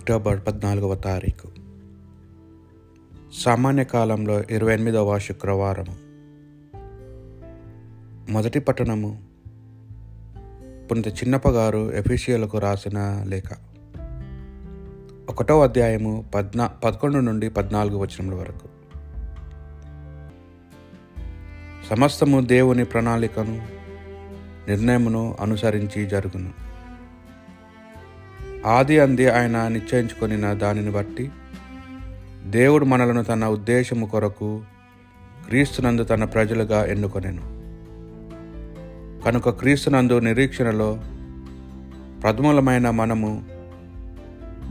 October పద్నాలుగవ తారీఖు. సామాన్య కాలంలో ఇరవై ఎనిమిదవ శుక్రవారము. మొదటి పట్టణము పునిత చిన్నప్పగారు ఎఫీషియలకు రాసిన లేఖ. ఒకటో అధ్యాయము పద్నా పదకొండు నుండి పద్నాలుగు వచనముల వరకు. సమస్తము దేవుని ప్రణాళికను నిర్ణయమును అనుసరించి జరుగును. ఆది అంది ఆయన నిశ్చయించుకొని దానిని బట్టి దేవుడు మనలను తన ఉద్దేశము కొరకు క్రీస్తునందు తన ప్రజలుగా ఎన్నుకొనెను. కనుక క్రీస్తునందు నిరీక్షణలో ప్రథములమైన మనము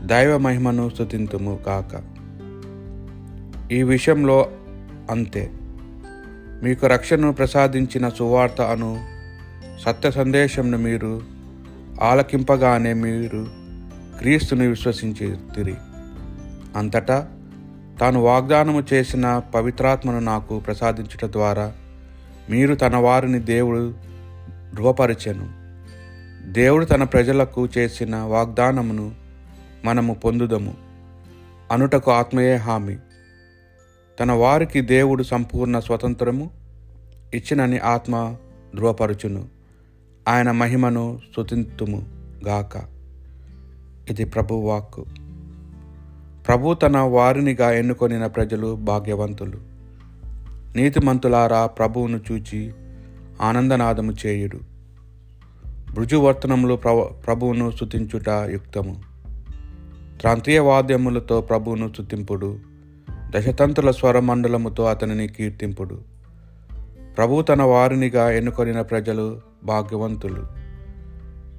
దైవ మహిమను స్థుతింతుము కాక. ఈ విషయంలో అంతే. మీకు రక్షణను ప్రసాదించిన సువార్త అను సత్య సందేశంను మీరు ఆలకింపగానే మీరు క్రీస్తుని విశ్వసించి తిరి. అంతటా తాను వాగ్దానము చేసిన పవిత్రాత్మను నాకు ప్రసాదించుట ద్వారా మీరు తన వారిని దేవుడు ధృవపరిచెను దేవుడు తన ప్రజలకు చేసిన వాగ్దానమును మనము పొందుదము. అనుటకు ఆత్మయే హామీ. తన వారికి దేవుడు సంపూర్ణ స్వతంత్రము ఇచ్చినని ఆత్మ ధృవపరుచును ఆయన మహిమను స్తుతింతుము గాక. ఇది ప్రభు వాక్కు ప్రభు తన వారినిగా ఎన్నుకొనిన ప్రజలు భాగ్యవంతులు. నీతిమంతులారా ప్రభువును చూచి ఆనందనాదము చేయుడు. భృజువర్తనములు ప్ర ప్రభువును స్థుతించుట యుక్తము. ప్రాంతీయ వాద్యములతో ప్రభువును స్థుతింపుడు దశతంతుల స్వరమండలముతో అతనిని కీర్తింపుడు. ప్రభు తన వారినిగా ఎన్నుకొనిన ప్రజలు భాగ్యవంతులు.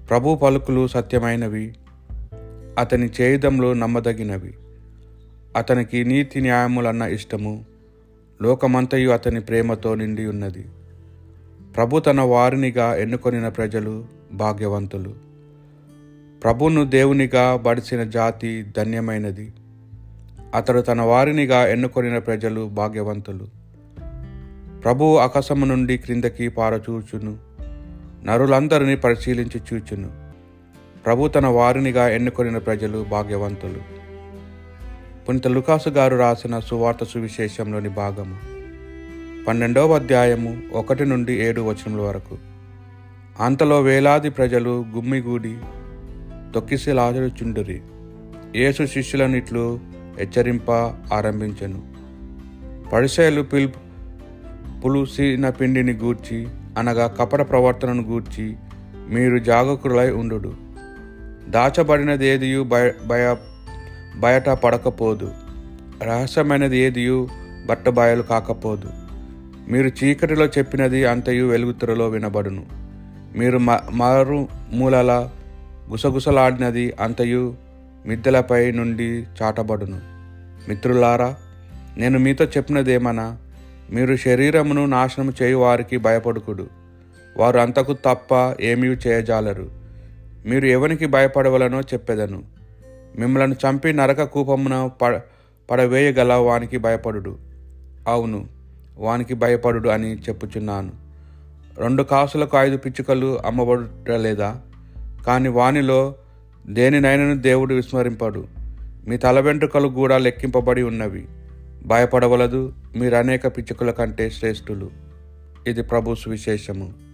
ప్రభు పలుకులు సత్యమైనవి. అతని చేయుదంలో నమ్మదగినవి. అతనికి నీతి న్యాయములన్న ఇష్టము లోకమంతయు అతని ప్రేమతో నిండి ఉన్నది. ప్రభు తన వారినిగా ఎన్నుకొనిన ప్రజలు భాగ్యవంతులు. ప్రభును దేవునిగా బడిసిన జాతి ధన్యమైనది. అతడు తన వారినిగా ఎన్నుకొనిన ప్రజలు భాగ్యవంతులు. ప్రభు ఆకాశము నుండి క్రిందకి పారచూచును నరులందరినీ పరిశీలించి చూచును. ప్రభు తన వారినిగా ఎన్నుకొనిన ప్రజలు భాగ్యవంతులు. పునిత లుకాసు గారు రాసిన సువార్త సువిశేషంలోని భాగము. పన్నెండవ అధ్యాయము ఒకటి నుండి ఏడు వచనముల వరకు. అంతలో వేలాది ప్రజలు గుమ్మిగూడి తొక్కిసి లాజరుచుండురి యేసు శిష్యులనిట్లు హెచ్చరింప ఆరంభించెను. పడిసేలు పిల్ పులుసిన పిండిని గూర్చి అనగా కపట ప్రవర్తనను గూర్చి మీరు జాగకులై ఉండు దాచబడినది భయ భయ బయట పడకపోదు రహస్యమైనది ఏదియు బట్టబాయలు కాకపోదు. మీరు చీకటిలో చెప్పినది అంతయు వెలుగుతురలో వినబడును. మీరు మ మారు మూలల గుసగుసలాడినది అంతయు మిద్దెలపై నుండి చాటబడును. మిత్రులారా నేను మీతో చెప్పినదేమనా? మీరు శరీరమును నాశనం చేయు వారికి భయపడుకుడు. వారు అంతకు తప్ప ఏమీ చేయజాలరు. మీరు ఎవనికి భయపడవలనో చెప్పెదను. మిమ్మలను చంపి నరక కూపమున పడ పడవేయగల వానికి భయపడుడు. అవును వానికి భయపడుడు అని చెప్పుచున్నాను. రెండు కాసులకు ఐదు పిచ్చుకలు అమ్మబడలేదా కానీ వానిలో దేనినైనను దేవుడు విస్మరింపడు. మీ తల వెంట్రుకలు కూడా లెక్కింపబడి ఉన్నవి. భయపడవలదు మీరు అనేక పిచ్చుకల కంటే శ్రేష్ఠులు. ఇది ప్రభు సువిశేషము.